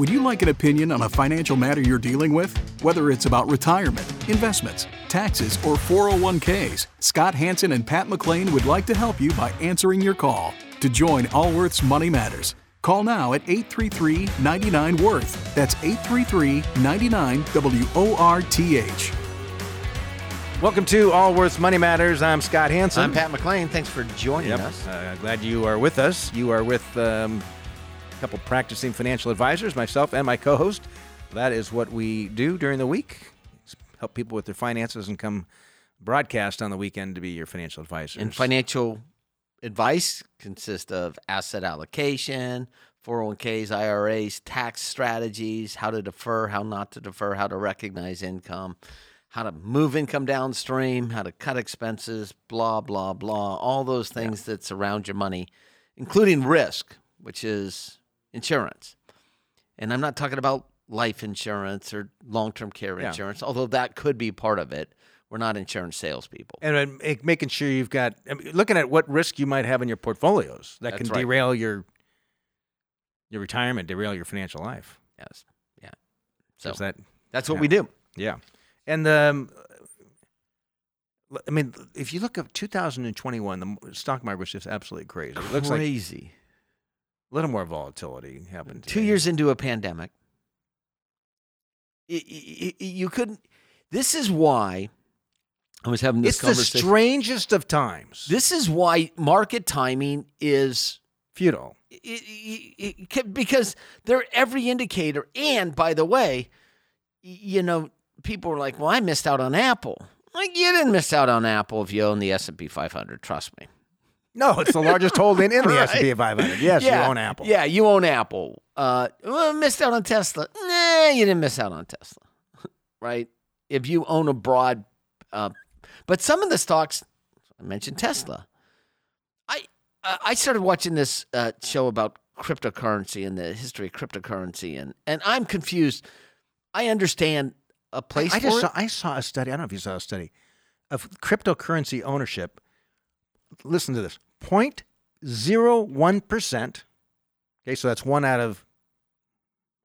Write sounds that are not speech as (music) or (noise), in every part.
Would you like an opinion on a financial matter you're dealing with? Whether it's about retirement, investments, taxes, or 401ks, Scott Hanson and Pat McClain would like to help you by answering your call. To join Allworth's Money Matters, call now at 833 99 Worth. That's 833 99 W O R T H. Welcome to Allworth's Money Matters. I'm Scott Hanson. I'm Pat McClain. Thanks for joining Yep. us. Uh, glad you are with us. You are with um, a couple practicing financial advisors, myself and my co-host. That is what we do during the week. Help people with their finances and come broadcast on the weekend to be your financial advisors. And financial advice consists of asset allocation, 401ks, IRAs, tax strategies, how to defer, how not to defer, how to recognize income, how to move income downstream, how to cut expenses, blah, blah, blah. All those things that surround your money, including risk, which is insurance. And I'm not talking about life insurance or long term care Yeah. insurance, although that could be part of it. We're not insurance salespeople. and uh, making sure you've got I mean, looking at what risk you might have in your portfolios that That's can right. derail your your retirement, derail your financial life. Yes. Yeah. So that that's what yeah. we do. Yeah, and um, I mean, if you look at 2021, the stock market was just absolutely crazy. It looks like a little more volatility happened. Two today. years into a pandemic, you couldn't. This is why I was having this It's the strangest of times. this is why market timing is futile. because they're every indicator. And by the way, you know, people were like, "Well, I missed out on Apple." Like you didn't miss out on Apple if you own the S and P 500. Trust me. No, it's the largest holding in the Right. S&P 500. Yes, yeah, you own Apple. Yeah, you own Apple. Uh, well, missed out on Tesla. Nah, you didn't miss out on Tesla, (laughs) right? If you own a broad, uh, but some of the stocks, I mentioned Tesla. I uh, I started watching this uh, show about cryptocurrency and the history of cryptocurrency, and and I'm confused. I understand a place I for just saw, I saw a study. I don't know if you saw a study of cryptocurrency ownership. Listen to this: 0.01 percent. Okay, so that's one out of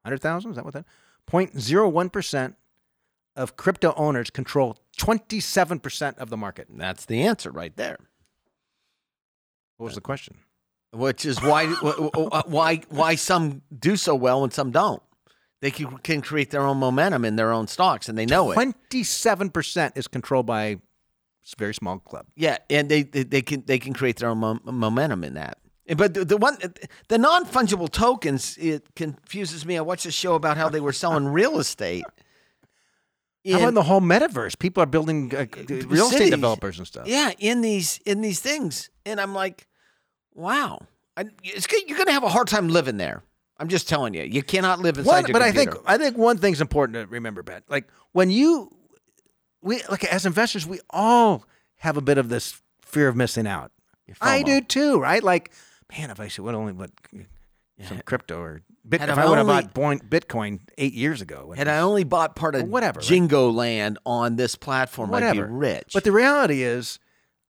hundred thousand. Is that what that? 0.01 percent of crypto owners control 27 percent of the market. That's the answer right there. What was the question? which is why why why some do so well and some don't. They can, can create their own momentum in their own stocks, and they know it. 27 percent is controlled by very small club. Yeah, and they, they they can they can create their own mom- momentum in that. But the, the one the non fungible tokens it confuses me. I watched a show about how they were selling real estate. How about in- the whole metaverse? People are building uh, real estate developers and stuff. Yeah, in these in these things, and I'm like, wow, I, it's. You're gonna have a hard time living there. I'm just telling you, you cannot live inside One, but I think. I think one thing's important to remember, Ben. Like when you, we like as investors, we all have a bit of this fear of missing out. I do too, right? Like, man, if I should would only what some crypto or bit, if I I would have bought Bitcoin eight years ago, and I only bought part of whatever, right? Jingo Land on this platform, whatever, I'd be rich. But the reality is,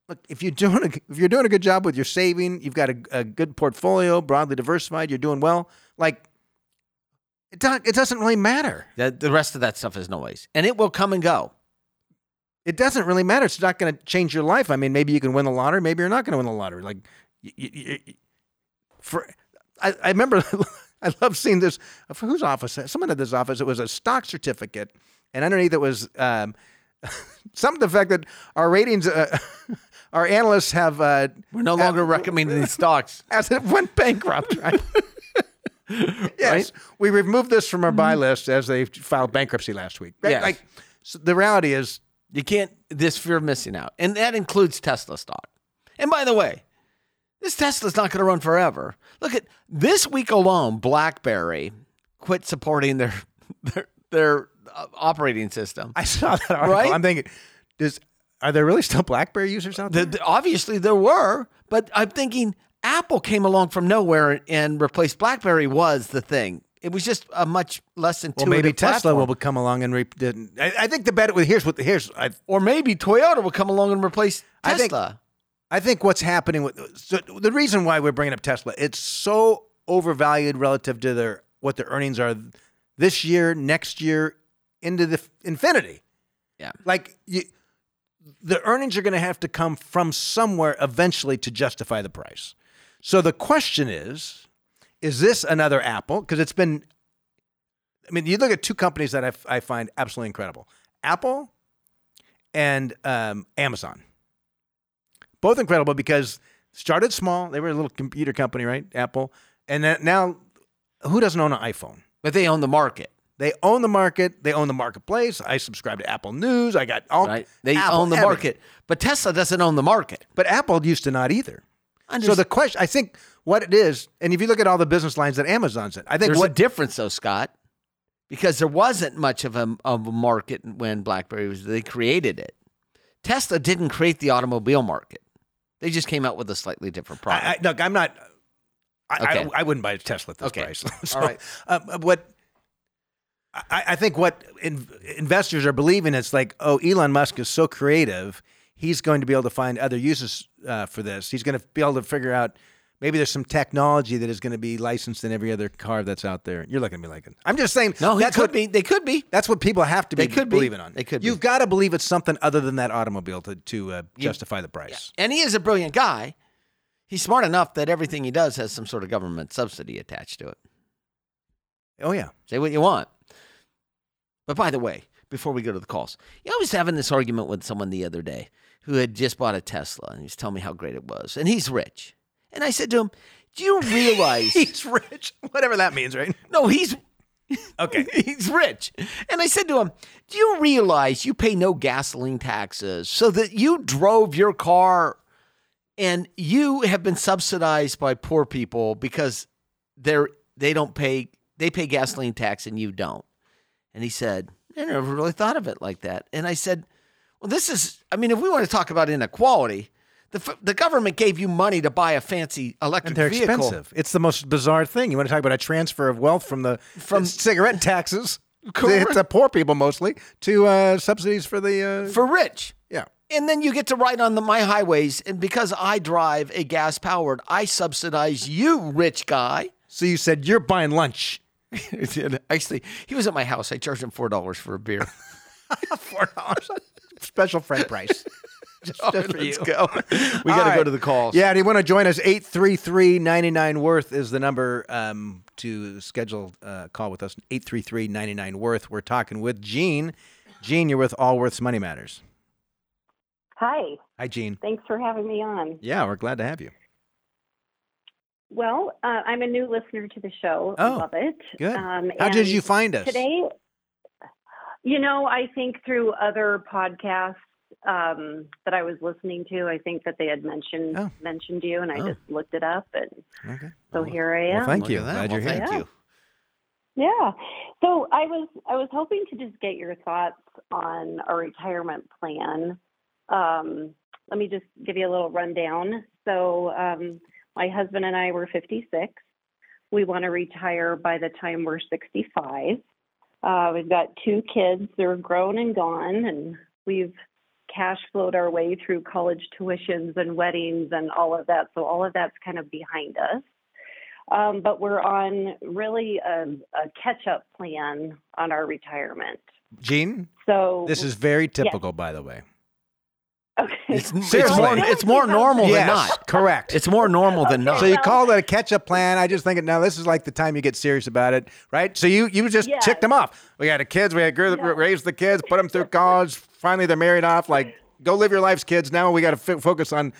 look, if you're doing a, if you're doing a good job with your saving, you've got a, a good portfolio, broadly diversified, you're doing well. Like, it, do, it doesn't really matter. the, the rest of that stuff is noise, and it will come and go. It doesn't really matter. It's not going to change your life. I mean, maybe you can win the lottery. Maybe you're not going to win the lottery. Like, y y y for I, I remember, (laughs) I love seeing this. For whose office? Someone at this office. It was a stock certificate, and underneath it was um, (laughs) some of the fact that our ratings, uh, (laughs) our analysts have uh, We're no longer recommending these stocks. as it went bankrupt. Right? yes, we removed this from our buy list as they filed bankruptcy last week. Right? Yes. Like, so the reality is, You can't. This fear of missing out, and that includes Tesla stock. And by the way, this Tesla's not going to run forever. Look at this week alone. BlackBerry quit supporting their (laughs) their their uh, operating system. I saw that article. Right? I'm thinking, does are there really still BlackBerry users out The- there? the- obviously there were, but I'm thinking Apple came along from nowhere and replaced BlackBerry was the thing. It was just a much less well, intuitive maybe Tesla platform. will come along and re- I, I think the bet with here's what here's I, or maybe Toyota will come along and replace I think- Tesla. I think what's happening with so the reason why we're bringing up Tesla, it's so overvalued relative to their what their earnings are this year, next year, into the f- infinity. Yeah. Like you, the earnings are going to have to come from somewhere eventually to justify the price. So the question is, is this another Apple? Because it's been, I mean, you look at two companies that I, f- I find absolutely incredible Apple and um, Amazon. Both incredible because started small. They were a little computer company, right? Apple. And then now, who doesn't own an iPhone? But they own the market, They own the market. They own the marketplace. I subscribe to Apple News. I got all right? They Apple, own the everything. market. But Tesla doesn't own the market. But Apple used to not either. So the question, I think, what it is, and if you look at all the business lines that Amazon's in, I think There's what a difference, though, Scott, because there wasn't much of a, of a market when BlackBerry was. They created it. Tesla didn't create the automobile market. They just came out with a slightly different product. I, I, look, I'm not. I, Okay. I, I wouldn't buy a Tesla at this Okay. price. (laughs) so, All right. uh, what I, I think what in, investors are believing is like, oh, Elon Musk is so creative, he's going to be able to find other uses uh, for this. He's going to be able to figure out maybe there's some technology that is going to be licensed in every other car that's out there. You're looking at me like, I'm just saying. no, that could what, be. They could be. That's what people have to be They could be. believing on. They could be. You've got to believe it's something other than that automobile to to uh, justify the price. And he is a brilliant guy. He's smart enough that everything he does has some sort of government subsidy attached to it. Oh yeah. Say what you want. But by the way, before we go to the calls, you know, I was having this argument with someone the other day who had just bought a Tesla and he was telling me how great it was. And he's rich. And I said to him, Do you realize? (laughs) He's rich, whatever that means, right? no, he's (laughs) Okay. (laughs) he's rich. And I said to him, Do you realize you pay no gasoline taxes so that you drove your car and you have been subsidized by poor people because they're they don't pay they pay gasoline tax and you don't. And he said, I never really thought of it like that. And I said, Well, this is I mean, if we want to talk about inequality, the, f- the government gave you money to buy a fancy electric And they're vehicle. expensive. It's the most bizarre thing. You want to talk about a transfer of wealth from the From- cigarette taxes (laughs) Correct. to poor people mostly to uh, subsidies for the uh, For rich. yeah. And then you get to ride on the my highways, and because I drive a gas powered, I subsidize you, rich guy. So you said you're buying lunch. (laughs) Actually, he was at my house. I charged him four dollars for a beer. (laughs) Four dollars, special friend price. (laughs) Just, just. Let's go. (laughs) We got to go to the calls. Yeah, do you want to join us? 833-99 worth is the number um, to schedule a call with us. 833-99 worth. We're talking with Gene. Gene, you're with Allworth's Money Matters. Hi, Hi, Gene. thanks for having me on. Yeah, we're glad to have you. Well, uh, I'm a new listener to the show. I Oh, love it. Good. Um, How did you find us? Today, you know, I think through other podcasts um, that I was listening to, I think that they had mentioned Oh. mentioned you, and I Oh. just looked it up, and Okay. so here I am. Well, thank you. Glad you're here. Thank Yeah. you. Yeah. So I was I was hoping to just get your thoughts on a retirement plan. Um, let me just give you a little rundown. So um, my husband and I were 56. We want to retire by the time we're 65. Uh, we've got two kids. They're grown and gone, and we've cash flowed our way through college tuitions and weddings and all of that. So all of that's kind of behind us. Um, but we're on really a, a catch up plan on our retirement. Gene, So this is very typical, by the way. Okay. It's, it's Seriously. more, it's more normal than not. correct. It's more normal than not. so you call it a catch-up plan. I just think now this is like the time you get serious about it, right? So you you just Yes. ticked them off. We had the kids. We had girl, Yeah. raised the kids, put them through (laughs) college. Finally, they're married off. Like, go live your lives, kids. Now we got to f- focus on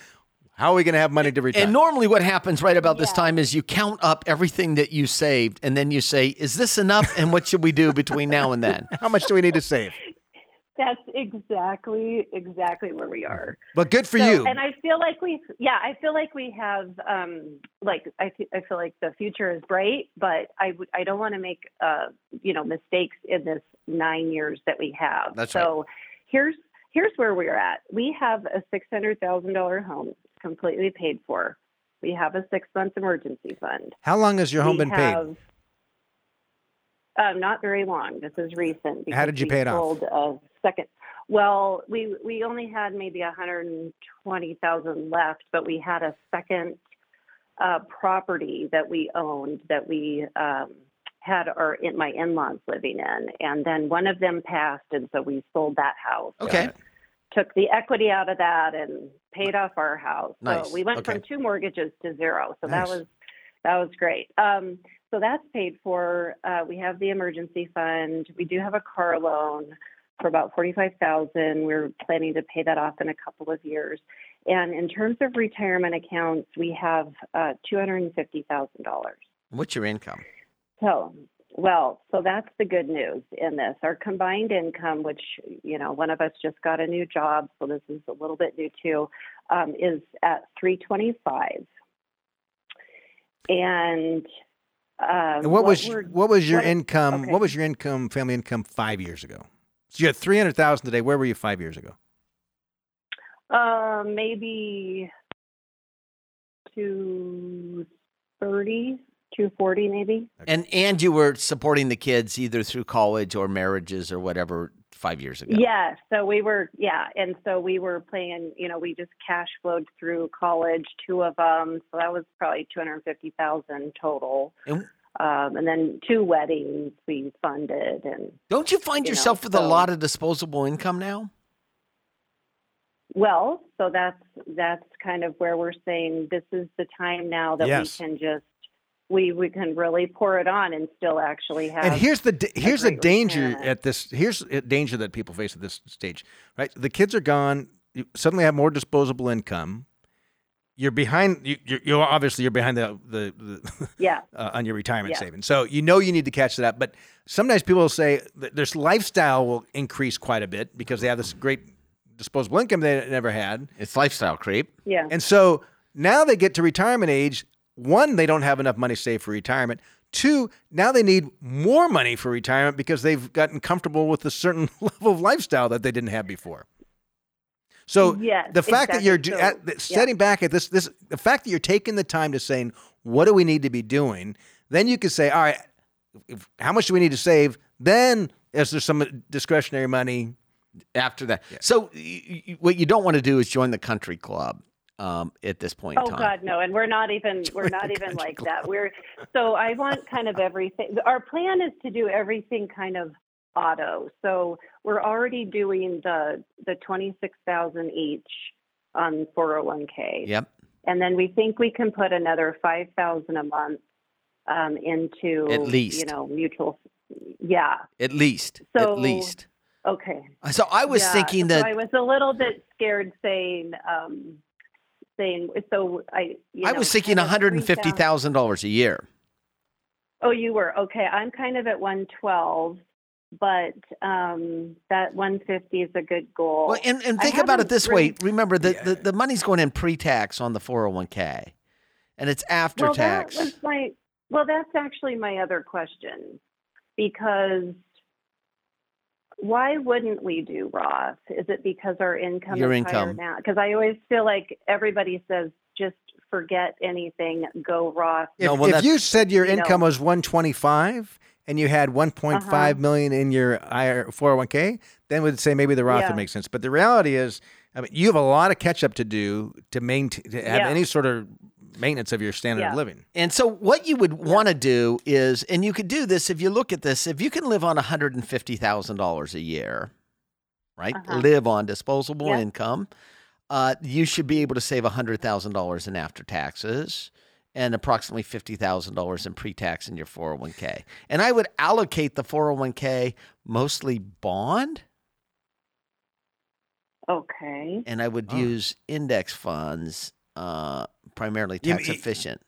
how are we going to have money to retire. And normally, what happens right about this time is you count up everything that you saved, and then you say, "Is this enough?" And what should we do between now and then? (laughs) how much do we need to save? That's exactly exactly where we are. But good for So- you. And I feel like we, yeah, I feel like we have, um, like I, fe- I feel like the future is bright, but I I don't want to make, uh, you know, mistakes in this nine years that we have. That's so here's here's where we're at. We have a six hundred thousand dollar home, completely paid for. We have a six month emergency fund. how long has your home we been paid? have, Um, not very long. This is recent. How did you pay it off? Second. Well, we we only had maybe hundred and twenty thousand left, but we had a second uh, property that we owned that we um, had our in my in-laws living in, and then one of them passed, and so we sold that house. Okay. Took the equity out of that and paid off our house. Nice. So we went Okay. from two mortgages to zero. So Nice. that was that was great. Um, so that's paid for. Uh, we have the emergency fund. We do have a car loan for about forty-five thousand. We're planning to pay that off in a couple of years. And in terms of retirement accounts, we have uh, two hundred and fifty thousand dollars. What's your income? So, well, so that's the good news in this. Our combined income, which, you know, one of us just got a new job, so this is a little bit new too, um, is at 325. And, um, And what was what was your what- income? okay. What was your income, family income, five years ago? So you had three hundred thousand today. Where were you five years ago? uh, maybe 230, 240 maybe. And and you were supporting the kids either through college or marriages or whatever five years ago. Yeah, so we were, yeah, and so we were playing, you know, we just cash flowed through college, two of them, so that was probably two hundred fifty thousand total. And- Um, and then two weddings we funded, and Don't you find You know, yourself with a lot of disposable income now? well, so that's that's kind of where we're saying this is the time now that Yes. we can just we we can really pour it on and still actually have. And here's the here's the danger retirement. at this. Here's a danger that people face at this stage. Right, the kids are gone. You suddenly have more disposable income. You're behind. You, you're, you're obviously you're behind the the, the (laughs) yeah, uh, on your retirement Yeah. savings. So you know you need to catch that up. But sometimes people will say that their lifestyle will increase quite a bit because they have this great disposable income they never had. It's lifestyle creep. yeah, And so now they get to retirement age. One, they don't have enough money saved for retirement. Two, now they need more money for retirement because they've gotten comfortable with a certain (laughs) level of lifestyle that they didn't have before. So Yes, the fact that you're exactly. So, at, that yeah. setting back at this, this, the fact that you're taking the time to saying, what do we need to be doing? Then you can say, all right, if, how much do we need to save? Then is there some discretionary money? After that, so y- y- what you don't want to do is join the country club um, at this point Oh in time. God, no! And we're not even (laughs) we're not even like that. We're so I want kind of everything. Our plan is to do everything kind of auto. So we're already doing the the twenty six thousand each on four hundred one k, Yep, and then we think we can put another five thousand a month um, into At least. you know mutual. Yeah. at least, So- at least. Okay. So I was Yeah, thinking so that I was a little bit scared saying um, saying so. I you I know, was thinking one hundred and fifty 3,000 thousand dollars a year. Oh, you were okay. I'm kind of at 112, but um, that 150 is a good goal. Well, and, and think about it this really- way. Remember that the, the money's going in pre-tax on the four hundred one k, and it's after well, tax. that was my. Well, that's actually my other question, because why wouldn't we do Roth? Is it because our income Your is higher income. now? Because I always feel like everybody says just forget anything, go Roth. If, No, well, if you said your you income know- was 125 and you had 1.5 Uh-huh. million in your 401k, then we'd say maybe the Roth Yeah. would make sense. But the reality is, I mean, you have a lot of catch up to do to maintain to have Yeah. any sort of maintenance of your standard of living. And so, what you would want to do is, and you could do this if you look at this, if you can live on $150,000 a year, right? Uh-huh. Live on disposable Yeah. income, uh, you should be able to save $100,000 in after taxes and approximately $50,000 in pre tax in your 401k. And I would allocate the 401k mostly bond, Okay. and I would Oh. use index funds, uh, primarily You- tax efficient.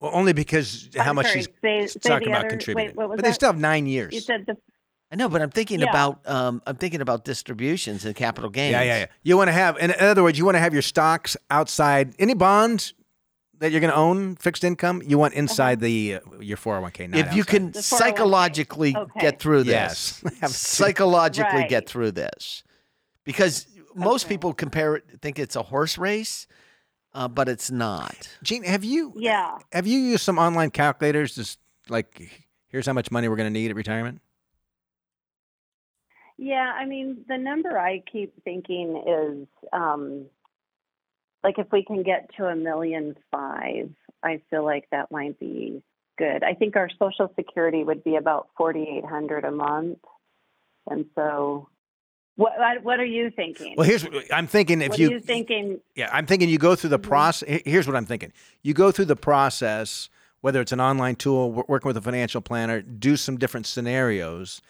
Well, only because how I'm much sorry, she's say, say talking the about other, contributing. Wait, what was but they still have nine years. You said the I know, but I'm thinking Yeah. about um, I'm thinking about distributions and capital gains. yeah, yeah, yeah. You want to have, in other words, you want to have your stocks outside any bonds that you're going to own, fixed income. You want inside the uh, your 401k. Not If you can The psychologically Okay. get through this, (laughs) Have (laughs) to- psychologically get through this, because most Okay. people compare it, think it's a horse race, uh, but it's not. Gene, have you yeah. have you used some online calculators? Just like here's how much money we're going to need at retirement. Yeah, I mean, the number I keep thinking is um, like if we can get to a million five, I feel like that might be good. I think our Social Security would be about forty eight hundred a month, and so what what are you thinking? Well, here's I'm thinking if what you, are you thinking? yeah, I'm thinking you go through the Mhm. process. Here's what I'm thinking: you go through the process, whether it's an online tool, working with a financial planner, do some different scenarios,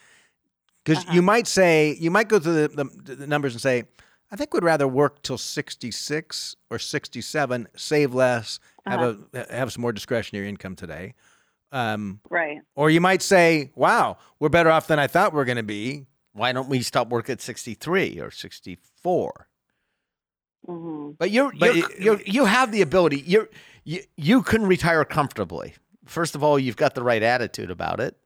because Uh-huh. you might say you might go through the, the, the numbers and say, I think we'd rather work till 66 or 67, save less, have Uh-huh. a have some more discretionary income today. Um, Right. or you might say, wow, we're better off than I thought we are going to be. Why don't we stop work at 63 or 64? hmm But you're, But you're, it- you're you have the ability. You're you you can retire comfortably. First of all, you've got the right attitude about it,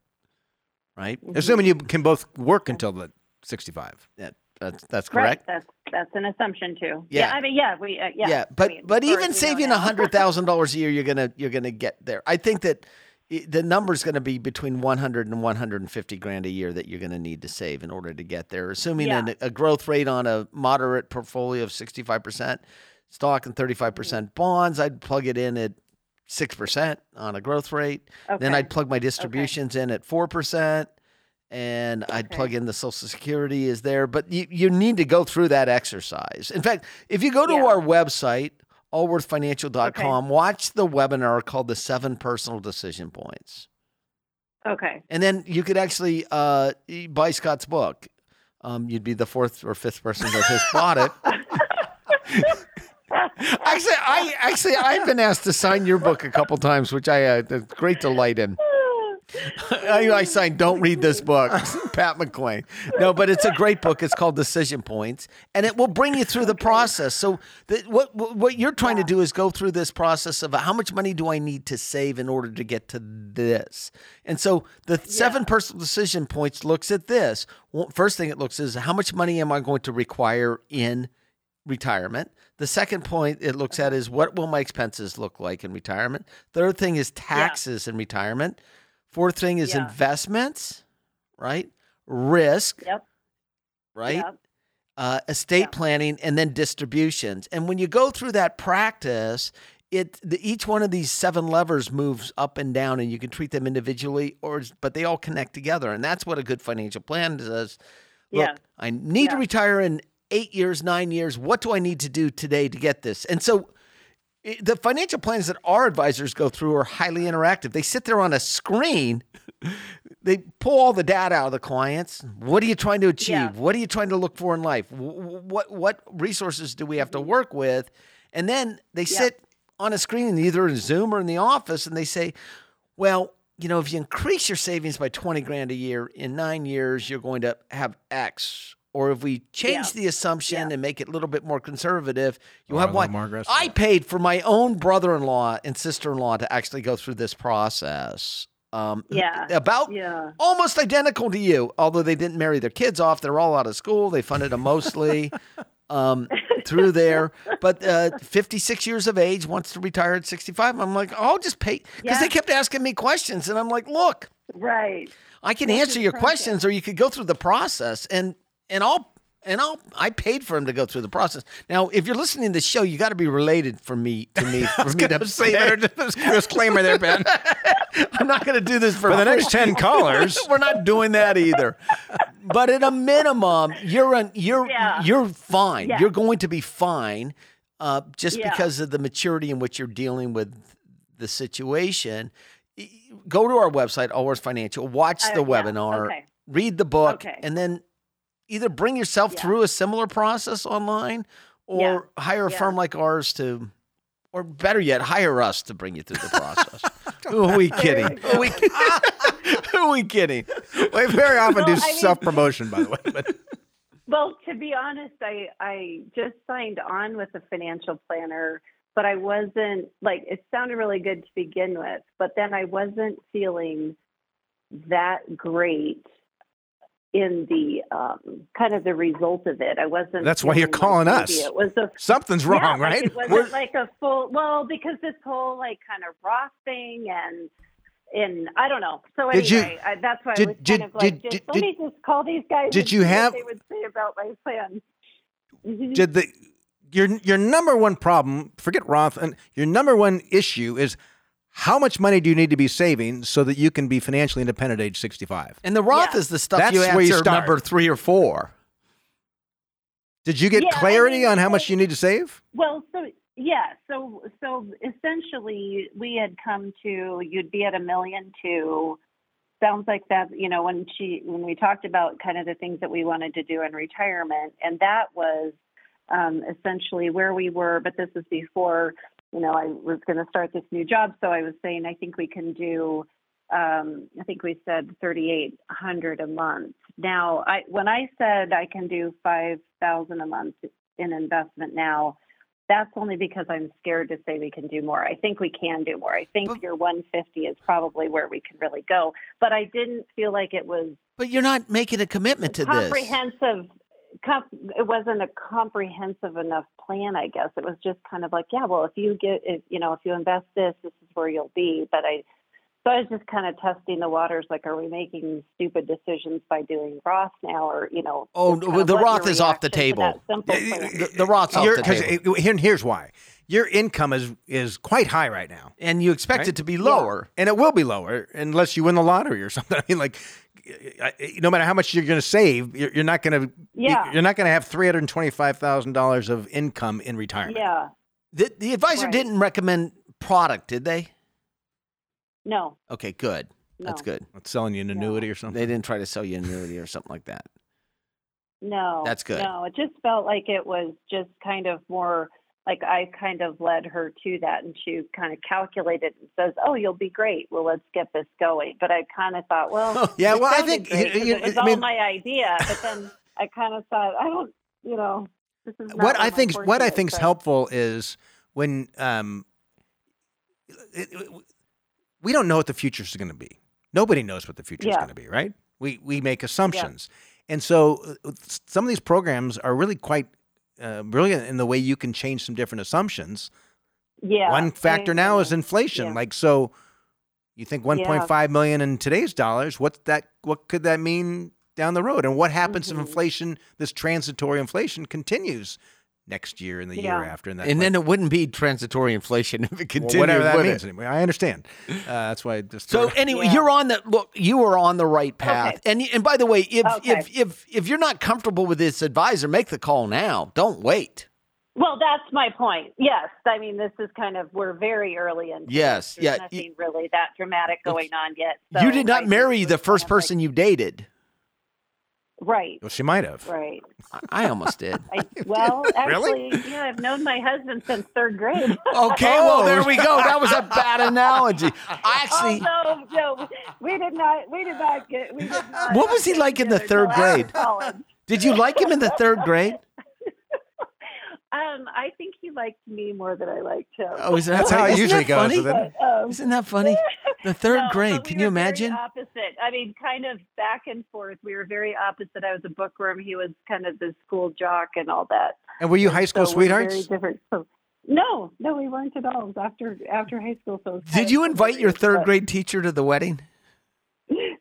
right? Assuming you can both work until the 65. Yeah, that's that's Right. correct. That's that's an assumption too. Yeah. I mean, yeah. We. Uh, yeah. Yeah, I but mean, but even saving a hundred (laughs) thousand dollars a year, you're gonna you're gonna get there. I think that the number is going to be between 100 and 150 grand a year that you're going to need to save in order to get there. Assuming Yeah. an, a growth rate on a moderate portfolio of 65 percent stock and 35 percent bonds, I'd plug it in at six percent on a growth rate. okay. Then I'd plug my distributions in at four percent, and I'd Okay. plug in the Social Security is there. But you, you need to go through that exercise. In fact, if you go to Yeah. our website, allworthfinancial.com, watch the webinar called the Seven Personal Decision Points, Okay. and then you could actually uh, buy Scott's book. Um, you'd be the fourth or fifth person that has bought it. (laughs) Actually, I actually I've been asked to sign your book a couple times, which I uh, great delight in. I, I signed "Don't read this book," (laughs) Pat McClain. No, but it's a great book. It's called Decision Points, and it will bring you through the process. So, the, what what what you're trying to do is go through this process of how much money do I need to save in order to get to this. And so, the seven personal decision points looks at this. First thing it looks at is how much money am I going to require in retirement. The second point it looks at is what will my expenses look like in retirement. Third thing is taxes in retirement. Fourth thing is Yeah. investments, right? Risk, Yep. right? Yep. Uh, estate Yeah. planning, and then distributions. And when you go through that practice, it the, each one of these seven levers moves up and down, and you can treat them individually, or but they all connect together. And that's what a good financial plan does. Look, Yeah. I need to retire in eight years, nine years. What do I need to do today to get this? And so the financial plans that our advisors go through are highly interactive. They sit there on a screen. They pull all the data out of the clients. What are you trying to achieve? Yeah. What are you trying to look for in life? Wh- wh- What what resources do we have to work with? And then they Yeah. sit on a screen, either in Zoom or in the office, and they say, "Well, you know, if you increase your savings by twenty grand a year in nine years, you're going to have X." Or if we change Yeah. the assumption Yeah. and make it a little bit more conservative, you'll have one. little more aggressive. I paid for my own brother-in-law and sister-in-law to actually go through this process. Um, Yeah. about Yeah. almost identical to you, although they didn't marry their kids off. They're all out of school. They funded them mostly (laughs) um, through there. But uh, 56 years of age, wants to retire at 65. I'm like, I'll just pay. Because Yeah. they kept asking me questions. And I'm like, look, Right. I can This answer your perfect. questions or you could go through the process and and I'll and I'll I paid for him to go through the process. Now, if you're listening to the show, you got to be related for me to me (laughs) for me to (laughs) say pay. there, disclaimer there, Ben. (laughs) I'm not going to do this for, For the next 10 callers. We're not doing that either. But at a minimum, you're an, you're Yeah. you're fine. Yeah. You're going to be fine, uh, just Yeah. because of the maturity in which you're dealing with the situation. Go to our website, Allworth Financial. Watch Uh, the yeah. webinar. Okay. Read the book, Okay. and then either bring yourself Yeah. through a similar process online, or hire a Yeah. firm like ours to. Or better yet, hire us to bring you through the process. (laughs) Who are we kidding? Who are we, (laughs) who are we kidding? We very often do I self promotion, by the way. But (laughs) Well, to be honest, I I just signed on with a financial planner, but I wasn't like it sounded really good to begin with, but then I wasn't feeling that great in the um, kind of the result of it. I wasn't. That's why you're calling like us. It was a something's yeah, wrong, like right? It wasn't We're- like a full well because this whole like kind of Roth thing and. And I don't know. So Did you- anyway, I, that's why did- I was did- kind of like, did- just, did- let me just call these guys. did you have- they would say about my plan? Did the your your number one problem forget roth and your number one issue is how much money do you need to be saving so that you can be financially independent at age 65? And the Roth Yeah. is the stuff That's you where you start. number three or four. Did you get Yeah, I clarity mean, on how much you need to save? Well, so yeah, so so essentially, we had come to you'd be at a million two. Sounds like that, you know, when she when we talked about kind of the things that we wanted to do in retirement, and that was um, essentially where we were. But this was before, you know, I was going to start this new job, so I was saying I think we can do. Um, I think we said thirty eight hundred a month. Now, I when I said I can do five thousand a month in investment now, that's only because I'm scared to say we can do more. I think we can do more. I think But- your 150 is probably where we can really go. But I didn't feel like it was But you're not making a commitment to this. comprehensive. Com- it wasn't a comprehensive enough plan. I guess it was just kind of like, yeah, well, if you get, if you know, if you invest this, this is where you'll be. But I, so I was just kind of testing the waters. Like, are we making stupid decisions by doing Roth now, or you know? Oh, just kind well, of the Roth is off the reaction to that table. simple Yeah, plan? The, the Roth's off You're- the 'cause table. it- here- here's why. Your income is is quite high right now. and you expect Right? it to be lower. and it will be lower unless you win the lottery or (laughs) something. I mean, like, I- no matter how much you're going to save, you're, you're not going to. Yeah. You're not going to have three hundred twenty-five thousand dollars of income in retirement. Yeah. The, the advisor Right. didn't recommend product, did they? No. Okay, good. That's good. It's selling you an annuity or something. They didn't try to sell you an annuity or something like that. No. That's good. No, it just felt like it was just kind of more like I kind of led her to that and she kind of calculated and says, Oh, you'll be great. Well, let's get this going. But I kind of thought, well, (laughs) Yeah, well, I think- great 'cause you- it was I all my idea. But then I kind of thought, I don't, you know, this is not what where I think what I is, think's so- helpful is when um, it- it- we don't know what the future is going to be. Nobody knows what the future is Yeah. going to be, right? We we make assumptions, and so uh, some of these programs are really quite uh, brilliant in the way you can change some different assumptions. Yeah. One factor I now is inflation. Yeah. Like so, you think 1.5 million in today's dollars. What's that? What could that mean down the road? And what happens Mhm. if inflation, this transitory inflation, continues next year and the year after? And, that And like- then it wouldn't be transitory inflation (laughs) if it well, continued. whatever that would it? means. Anyway, I understand. Uh, that's why I just So anyway, Yeah. you're on the look. You are on the right path. Okay. And and by the way, if Okay. if if if you're not comfortable with this advisor, make the call now. Don't wait. Well, that's my point. Yes. I mean, this is kind of, we're very early in. Yes, There's yeah, y- nothing really that dramatic going on yet. you did not just marry the first of like- person you dated. Right. well, she might have. Right. I- I almost did. (laughs) I, well, (laughs) Really? actually, yeah, I've known my husband since third grade. (laughs) Okay, well there we go. That was a bad analogy. I actually. oh no, no, we did not. We did not get. We did not. What was he like in the third grade? Did you like him in the third grade? Um, I think he liked me more than I liked him. Oh, is that That's how it isn't usually that goes funny? with it. But, um, Isn't that funny? The third no, grade. but we Can you imagine? Opposite. I mean, kind of back and forth. We were very opposite. I was a bookworm. He was kind of the school jock and all that. And were you high school So we're sweethearts? Very different. So, no, no, we weren't at all. After after high school. So it was kind Did you invite your third grade teacher to the wedding?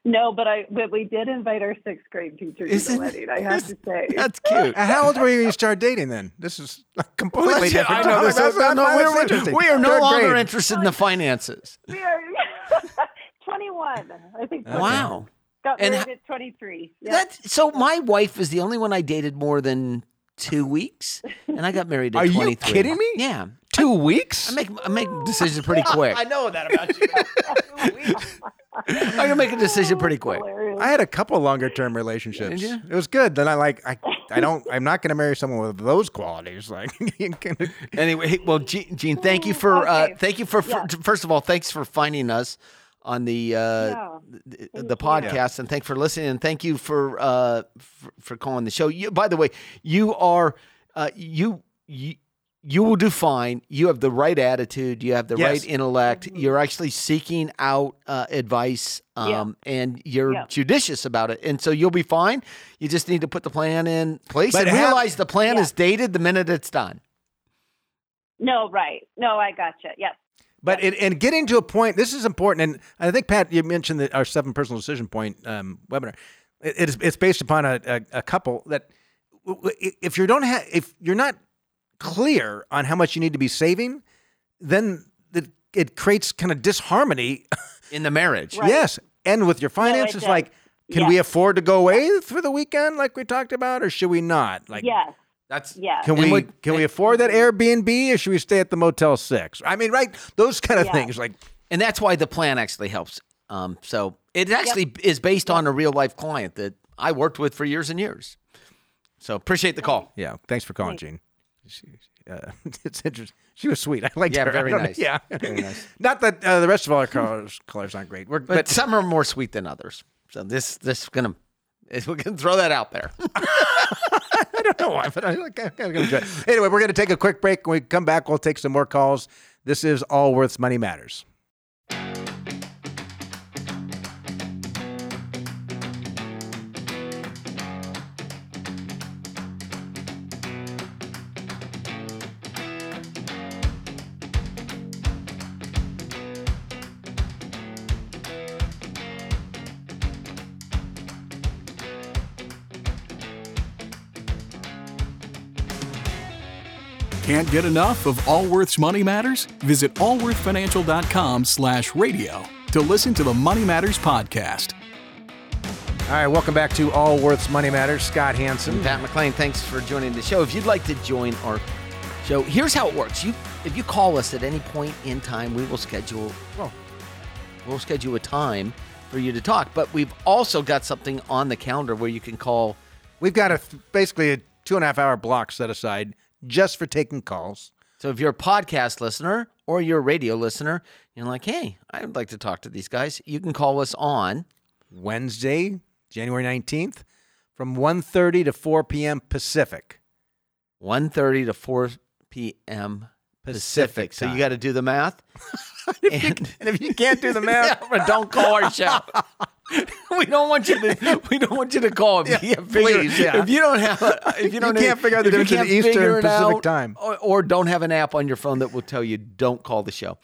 No, but I but we did invite our sixth grade teacher to Isn't- the wedding. I have to say. (laughs) That's cute. Uh, How old were you when you started dating then? This is completely Well, different. I know this topic. is- That's- no, that's we're- we are no Third longer grade. interested in the finances. We are (laughs) 21. I think. Okay. Wow. Got And married ho- at 23. Yeah. That so my wife is the only one I dated more than two weeks, and I got married at Are you 23. kidding me? Yeah, Two weeks? I make I make decisions pretty (laughs) quick. I know that about you. (laughs) I can make a decision pretty quick. Hilarious. I had a couple longer term relationships. Did you? It was good. Then I like I I don't I'm not going to marry someone with those qualities. Like (laughs) (laughs) Anyway, well, Gene, Gene thank you for uh, thank you for, for Yeah. first of all, thanks for finding us on the uh, Yeah. the, the you. podcast, and thanks for listening, and thank you for uh, for, for calling the show. You, by the way, you are uh, you you. You will do fine. You have the right attitude. You have the Yes. right intellect. You're actually seeking out uh, advice, Mm-hmm. Yeah. um, and you're Yeah. judicious about it. And so you'll be fine. You just need to put the plan in place But and have- realize the plan Yeah. is dated the minute it's done. no, right. No, I gotcha. Yep. But it, and getting to a point, this is important. And I think Pat, you mentioned that our seven personal decision point um, webinar. It, it's it's based upon a, a, a couple that w- w- if you don't have if you're not clear on how much you need to be saving, then the it creates kind of disharmony. (laughs) in the marriage. Right. Yes, and with your finances, does. like, can Yeah. we afford to go away for the weekend, like we talked about, or should we not? Like, yes, That's yes. Can And we what- can we afford that Airbnb or should we stay at the Motel Six? I mean, right? Those kind of Yeah. things. Like, and that's why the plan actually helps. Um, so it actually is based on a real life client that I worked with for years and years. So appreciate the call. yeah. Thanks for calling, Gene. She, uh, (laughs) it's interesting. She was sweet. I liked Yeah, her. Very nice. Yeah, Very (laughs) nice. Not that uh, the rest of all our callers callers aren't great. We're, But, but some are more sweet than others. So this this is gonna is- we can throw that out there. (laughs) I don't know why, but I, I'm gonna it. Anyway, we're going to take a quick break. When we come back, we'll take some more calls. This is all Allworth's Money Matters. Can't get enough of Allworth's Money Matters? Visit allworthfinancial.com slash radio to listen to the Money Matters podcast. All right, welcome back to Allworth's Money Matters. Scott Hanson. Pat McClain, thanks for joining the show. If you'd like to join our show, here's how it works. You if you call us at any point in time, we will schedule well, we'll schedule a time for you to talk. But we've also got something on the calendar where you can call We've got a basically a two and a half hour block set aside just for taking calls. So if you're a podcast listener or you're a radio listener, you're like, hey, I'd like to talk to these guys. You can call us on Wednesday, January 19th, from 1.30 to 4 p.m. Pacific. 1.30 to 4 p.m. Pacific. Pacific So you got to do the math. (laughs) and, (laughs) And if you can't do the (laughs) math, yeah, don't call our show. we don't want you to. We don't want you to call. If, you can't figure- please, yeah. if you don't have, a, if you don't, can't figure out the if you difference in can't Eastern figure it Pacific out, time. or, or don't have an app on your phone that will tell you don't call the show.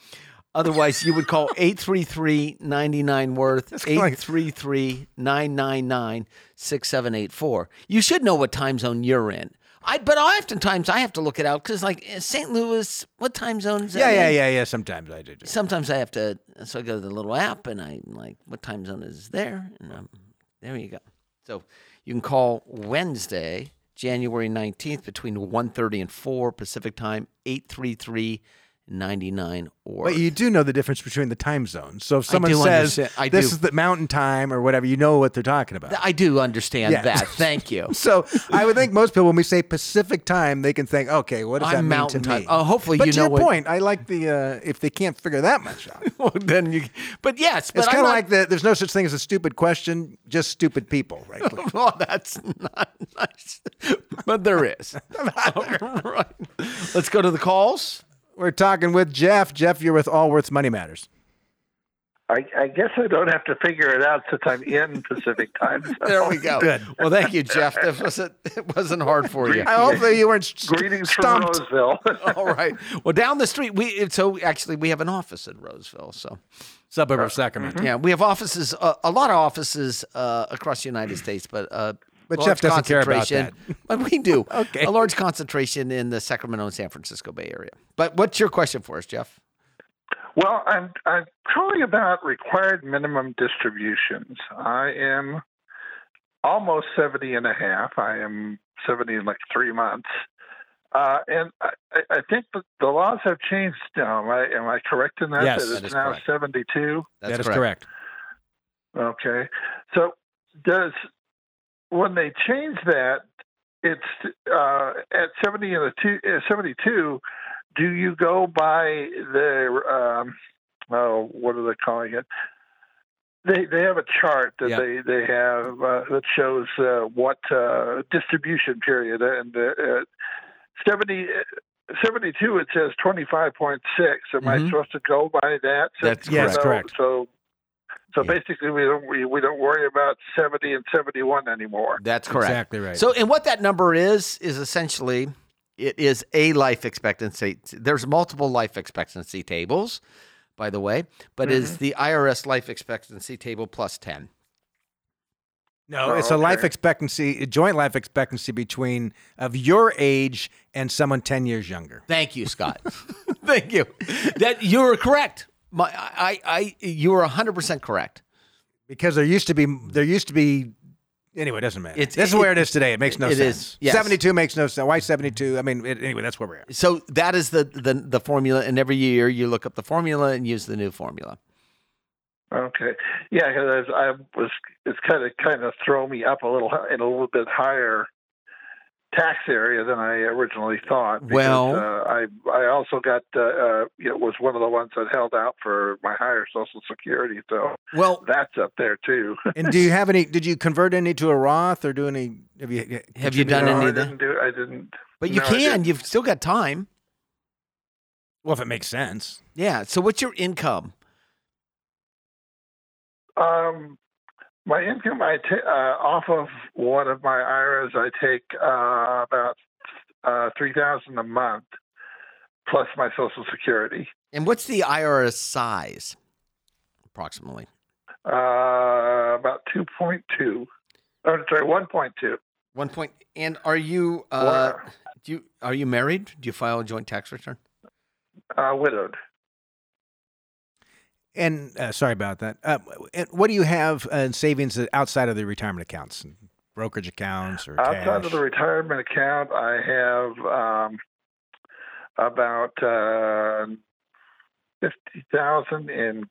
Otherwise, you would call 833-99 worth kinda 833-999-6784. You should know what time zone you're in. I but oftentimes I have to look it out because like eh, St. Louis, what time zone is that yeah, yeah, in? yeah, yeah. Sometimes I do. sometimes I have to, so I go to the little app and I'm like, what time zone is there? And um, there you go. So you can call Wednesday, January 19th between 1.30 and 4 Pacific time, 833 99 or. But you do know the difference between the time zones. So if someone do says understand- I this do. is the mountain time or whatever, you know what they're talking about. I do understand Yeah. that. (laughs) Thank you. So I would think most people, when we say Pacific time, they can think, okay, what does that I'm mean mountain to time. me? Oh, hopefully but you to know your what- point, I like the uh, if they can't figure that much out. (laughs) well, then you, but yes, but It's kind of like the, there's no such thing as a stupid question, just stupid people, right? (laughs) well, that's not nice, but there is. All right. Let's go to the calls. We're talking with Jeff. Jeff, you're with Allworth's Money Matters. I, I guess I don't have to figure it out since I'm in Pacific time. So. (laughs) There we go. Good. Well, thank you, Jeff. That wasn't it wasn't hard for you. I hopefully you weren't st- Greetings stumped. from Roseville. (laughs) (laughs) All right. Well, down the street, we so actually we have an office in Roseville. So Suburb of Sacramento. yeah, we have offices, uh, a lot of offices uh, across the United States, but uh, But large Jeff doesn't care about concentration- (laughs) But we do. (laughs) Okay. A large concentration in the Sacramento and San Francisco Bay Area. But what's your question for us, Jeff? well, I'm I'm calling about required minimum distributions. I am almost 70 and a half. I am 70 in like three months. Uh, and I, I- I think that the laws have changed now. Am I, am I correct in that? Yes, that that it's now correct. 72? That's That is correct. Okay. So does when they change that, it's uh, at 70 and a two, uh, 72. Do you go by the um, oh, what are they calling it? They they have a chart that they they have uh, that shows uh, what uh, distribution period and uh, uh, 70. 72 it says 25.6 am i Mhm. supposed to go by that That's Yes, so, correct. so so Yeah. basically, we don't we, we don't worry about seventy and seventy one anymore. That's correct. Exactly right. So, and what that number is is essentially it is a life expectancy. There's multiple life expectancy tables, by the way, but Mm-hmm. is the IRS life expectancy table plus ten. No, Oh, it's a life expectancy, a joint life expectancy between of your age and someone ten years younger. Thank you, Scott. (laughs) Thank you. That you were correct. My, I, I, you were hundred percent correct. Because there used to be, there used to be. Anyway, it doesn't matter. It's- this is it- where it is today. It makes no it is, sense. yes. Seventy-two makes no sense. Why seventy-two? I mean, it, anyway, that's where we're at. So that is the, the the formula, and every year you look up the formula and use the new formula. Okay. Yeah, because I was it's kind of kind of throw me up a little hi- in a little bit higher tax area than I originally thought. Because, Well- uh, I I also got uh, uh, you know, was one of the ones that held out for my higher Social Security, so Well, that's up there too. (laughs) And do you have any? Did you convert any to a Roth or do any? Have you? Have you done no, any I of that? didn't do. I didn't. but you no, can. You've still got time. Well, if it makes sense. Yeah. So what's your income? Um, my income, I take uh, off of one of my IRAs, I take uh, about uh, three thousand a month, plus my Social Security. And what's the IRS size, approximately? Uh, about two point two. Oh, sorry, one point two. One point. And are you uh, do you are you married? Do you file a joint tax return? Uh, widowed. And uh, sorry about that. Uh, what do you have uh, in savings outside of the retirement accounts, brokerage accounts, or Outside cash? of the retirement account, I have um, about uh, fifty thousand in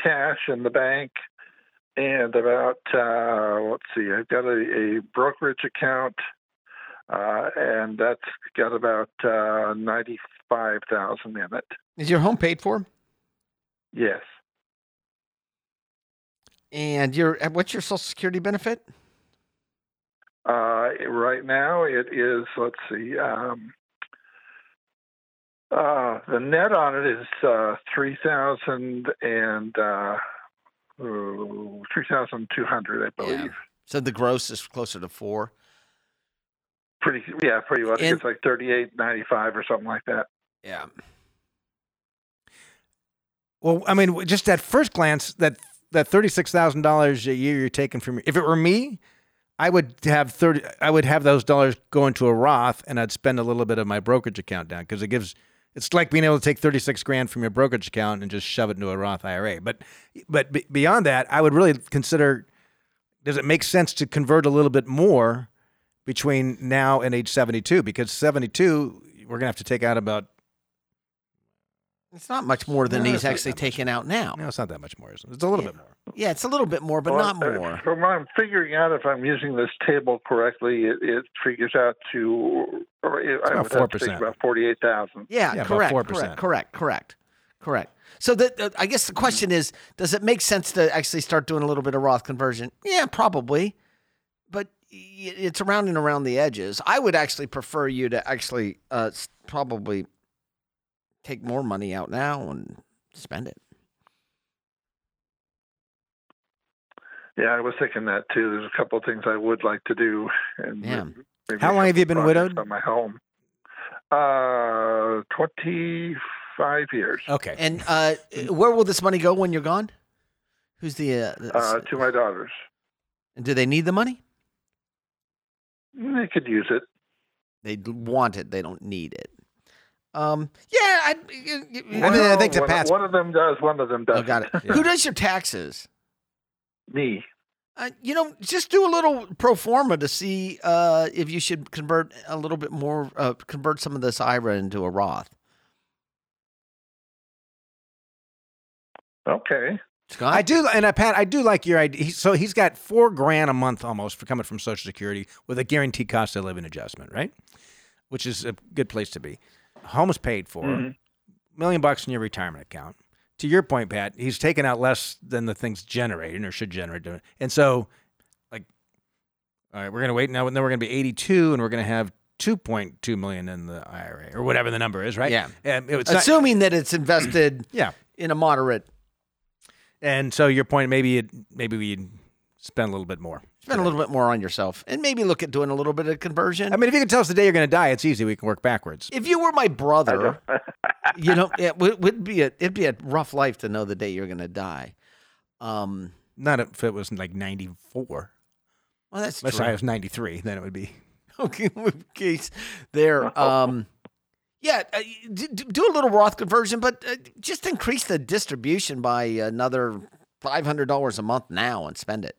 cash in the bank, and about uh, let's see, I've got a, a brokerage account, uh, and that's got about uh, ninety-five thousand in it. Is your home paid for? Yes, And your uh, what's your Social Security benefit? uh, right now it is. Let's see. Um, uh, the net on it is uh, three thousand and uh, three thousand two hundred, I believe. Yeah. So the gross is closer to four. Pretty, yeah, pretty much. And- it's like thirty-eight ninety-five or something like that. Yeah. Well, I mean, just at first glance, that that thirty six thousand dollars a year you're taking from if it were me, I would have thirty. I would have those dollars go into a Roth, and I'd spend a little bit of my brokerage account down because it gives. It's like being able to take thirty six grand from your brokerage account and just shove it into a Roth IRA. But but be- beyond that, I would really consider: Does it make sense to convert a little bit more between now and age seventy two? Because seventy two, we're gonna have to take out about. It's not much more than No, he's actually that taking out now. No, it's not that much more. it? It's a little Yeah. bit more. Yeah, it's a little bit more, but Well, not uh, more. From what I'm figuring out, if I'm using this table correctly, it, it figures out to or it, I about would have to think 4%. about forty-eight thousand. Yeah, Yeah, about correct, 4%. correct, correct, correct, correct. So the, the, I guess the question is, does it make sense to actually start doing a little bit of Roth conversion? Yeah, probably, but it's around and around the edges. I would actually prefer you to actually uh, probably take more money out now and spend it. Yeah, I was thinking that too. There's a couple of things I would like to do. And Yeah. maybe How long have you been widowed? On my home. Uh, twenty-five years. Okay. And uh, where will this money go when you're gone? Who's the? Uh, the- Uh, to my daughters. and do they need the money? They could use it. They want it. They don't need it. Um. Yeah. I. y- y- I mean, I think to one, Pat's- one of them does, one of them Oh, doesn't. got it. (laughs) Yeah. Who does your taxes? Me. Uh, you know, just do a little pro forma to see uh, if you should convert a little bit more, uh, convert some of this IRA into a Roth. Okay. Scott, I do, and I, Pat, I do like your idea. He- So he's got four grand a month almost for coming from Social Security with a guaranteed cost of living adjustment, right? Which is a good place to be. Home is paid for, Mhm. million bucks in your retirement account. To your point, Pat, he's taken out less than the thing's generating or should generate. And so, like, all right, we're gonna wait now, and then we're gonna be eighty-two, and we're gonna have two point two million in the IRA or whatever the number is, right? Yeah. Um, it's not- assuming that it's invested (clears throat) yeah. in a moderate, And so your point, maybe it, maybe we spend a little bit more. Spend a little bit more on yourself, and maybe look at doing a little bit of conversion. I mean, if you can tell us the day you're going to die, it's easy. We can work backwards. if you were my brother, (laughs) you know, it would, would be a it'd be a rough life to know the day you're going to die. Um, Not if it was like 94. Well, that's Unless true. I was 93, then it would be. (laughs) okay, case there. (laughs) Um, yeah, uh, do, do a little Roth conversion, but uh, just increase the distribution by another five hundred dollars a month now and spend it.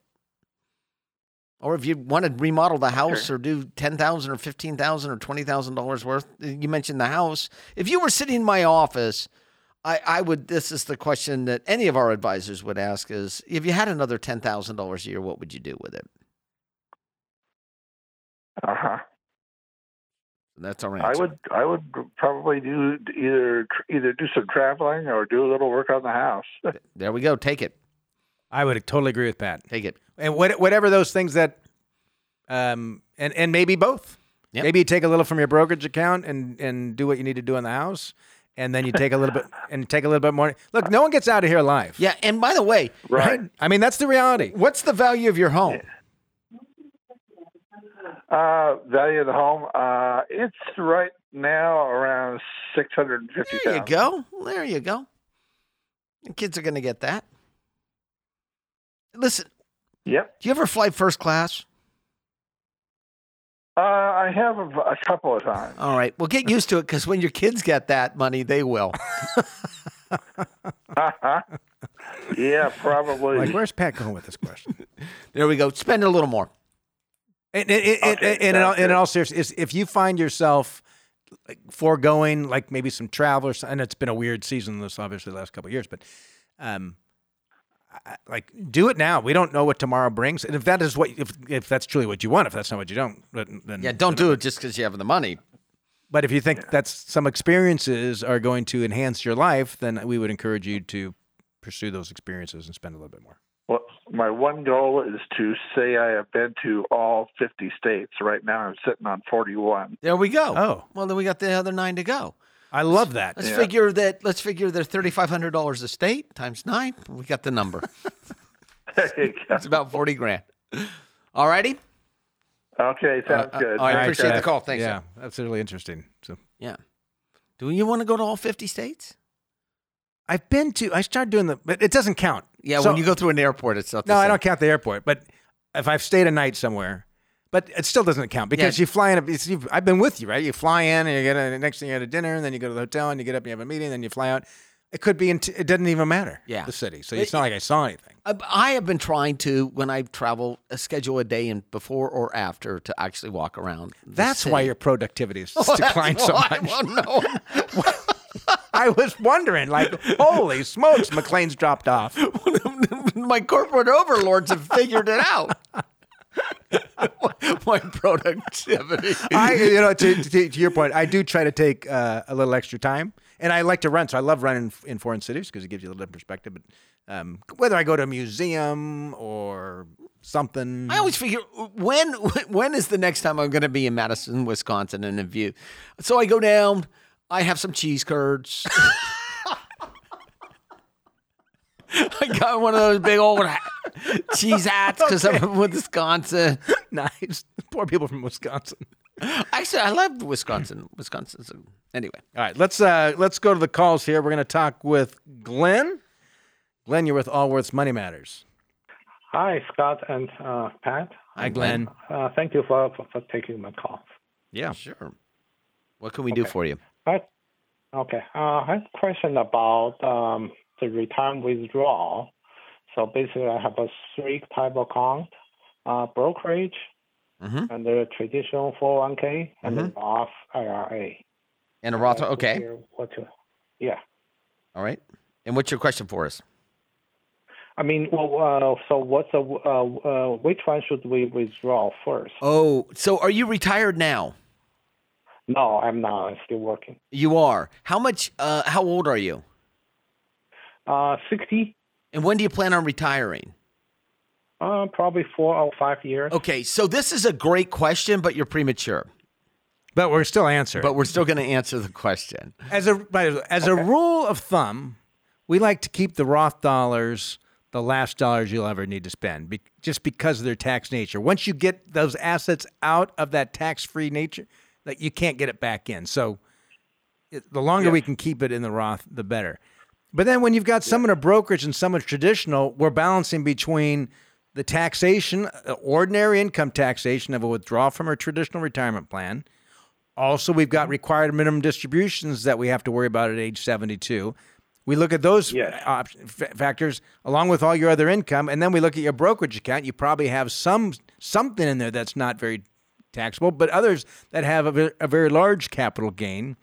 Or if you want to remodel the house or do ten thousand or fifteen thousand or twenty thousand dollars worth, you mentioned the house. If you were sitting in my office, I, I would. This is the question that any of our advisors would ask: is if you had another ten thousand dollars a year, what would you do with it? Uh huh. That's our I would I would probably do either either do some traveling or do a little work on the house. There we go. Take it. I would totally agree with Pat. Take it. And what, whatever those things that, um, and and maybe both. Yep. Maybe you take a little from your brokerage account and and do what you need to do in the house, and then you take a little bit (laughs) and take a little bit more. Look, no one gets out of here alive. Yeah. And by the way, Right. I mean that's the reality. what's the value of your home? Uh, value of the home. Uh, it's right now around six hundred and fifty There you go. There you go. The kids are going to get that. Listen, Yep. do you ever fly first class? Uh, I have a, a couple of times. All right. Well, get (laughs) used to it because when your kids get that money, they will. (laughs) (laughs) yeah, probably. Like, where's Pat going with this question? There we go. Spend a little more. And, and, and, Okay, and in, all, sounds in all seriousness, if you find yourself like, foregoing, like maybe some travel, or and it's been a weird season, this obviously the last couple of years, but um, I- I- like do it now. We don't know what tomorrow brings, and if that is what, if if that's truly what you want, if that's not what you don't, then then- Yeah. Don't do it just because you have the money. But if you think that's some experiences are going to enhance your life, then we would encourage you to pursue those experiences and spend a little bit more. Well, my one goal is to say I have been to all 50 states. Right now, I'm sitting on 41. There we go. Oh. Well, then we got the other nine to go. I love that. Let's Yeah. figure that. Let's figure they're thirty five hundred dollars a state times nine. We got the number. (laughs) It's about forty grand. All righty. okay, sounds Uh, uh, good. all right, Thanks, appreciate the call. Thanks. yeah, that's really interesting. So Yeah. Do you want to go to all 50 states? I've been to. I started doing the, but it doesn't count. Yeah, So- when you go through an airport, it's not the No, I don't count the airport. But if I've stayed a night somewhere, but it still doesn't count because Yeah. you fly in. It's, you've, I've been with you, right? You fly in and you get a, next thing you had a dinner, and then you go to the hotel and you get up and you have a meeting, and then you fly out. It could be. In t- it doesn't even matter. Yeah. the city. So it's not like I saw anything. I- I have been trying to, when I travel, uh, schedule a day in before or after to actually walk around. the That's city. why your productivity has (laughs) declined so much. (laughs) Well, no. (laughs) I was wondering, like, holy smokes, McClain's dropped off. my corporate overlords have figured it out. (laughs) my productivity. I, you know, to, to, to your point, I do try to take uh, a little extra time, and I like to run. So I love running in foreign cities because it gives you a little different perspective. But um, whether I go to a museum or something, I always figure when when is the next time I'm going to be in Madison, Wisconsin, in a view. So I go down. I have some cheese curds. (laughs) (laughs) I got one of those big old (laughs) cheese hats because I'm from Wisconsin. (laughs) nice. Poor people from Wisconsin. Actually, I love Wisconsin. Wisconsin. So anyway, All right, let's uh, let's go to the calls here. We're going to talk with Glenn. Glenn, you're with Allworth's Money Matters. Hi, Scott and uh, Pat. Hi, Glenn. Uh, thank you for, for, for taking my call. Yeah. sure. What can we do for you? I, okay, uh, I have a question about um, the return withdrawal. So basically, I have a three type account: uh, brokerage, Mhm. and the traditional 401k, and the Roth IRA. And a Roth. To Okay. What to, yeah. All right. And what's your question for us? I mean, well, uh, so what's the uh, uh, which one should we withdraw first? Oh, so are you retired now? No, I'm not. I'm still working. You are. How much? Uh, how old are you? Uh, 60, And when do you plan on retiring? uh, probably four or five years. Okay, so this is a great question, but you're premature. But we're still answering. But we're still going to answer the question. As a by the as a rule of thumb, we like to keep the Roth dollars the last dollars you'll ever need to spend, be, just because of their tax nature. Once you get those assets out of that tax-free nature, like you can't get it back in. So it, the longer we can keep it in the Roth, the better. But then when you've got some in a brokerage and some in traditional, we're balancing between the taxation, uh, ordinary income taxation of a withdrawal from a traditional retirement plan. Also, we've got required minimum distributions that we have to worry about at age 72. We look at those Yes. op- f- factors along with all your other income, and then we look at your brokerage account. You probably have some something in there that's not very taxable, but others that have a, a very large capital gain.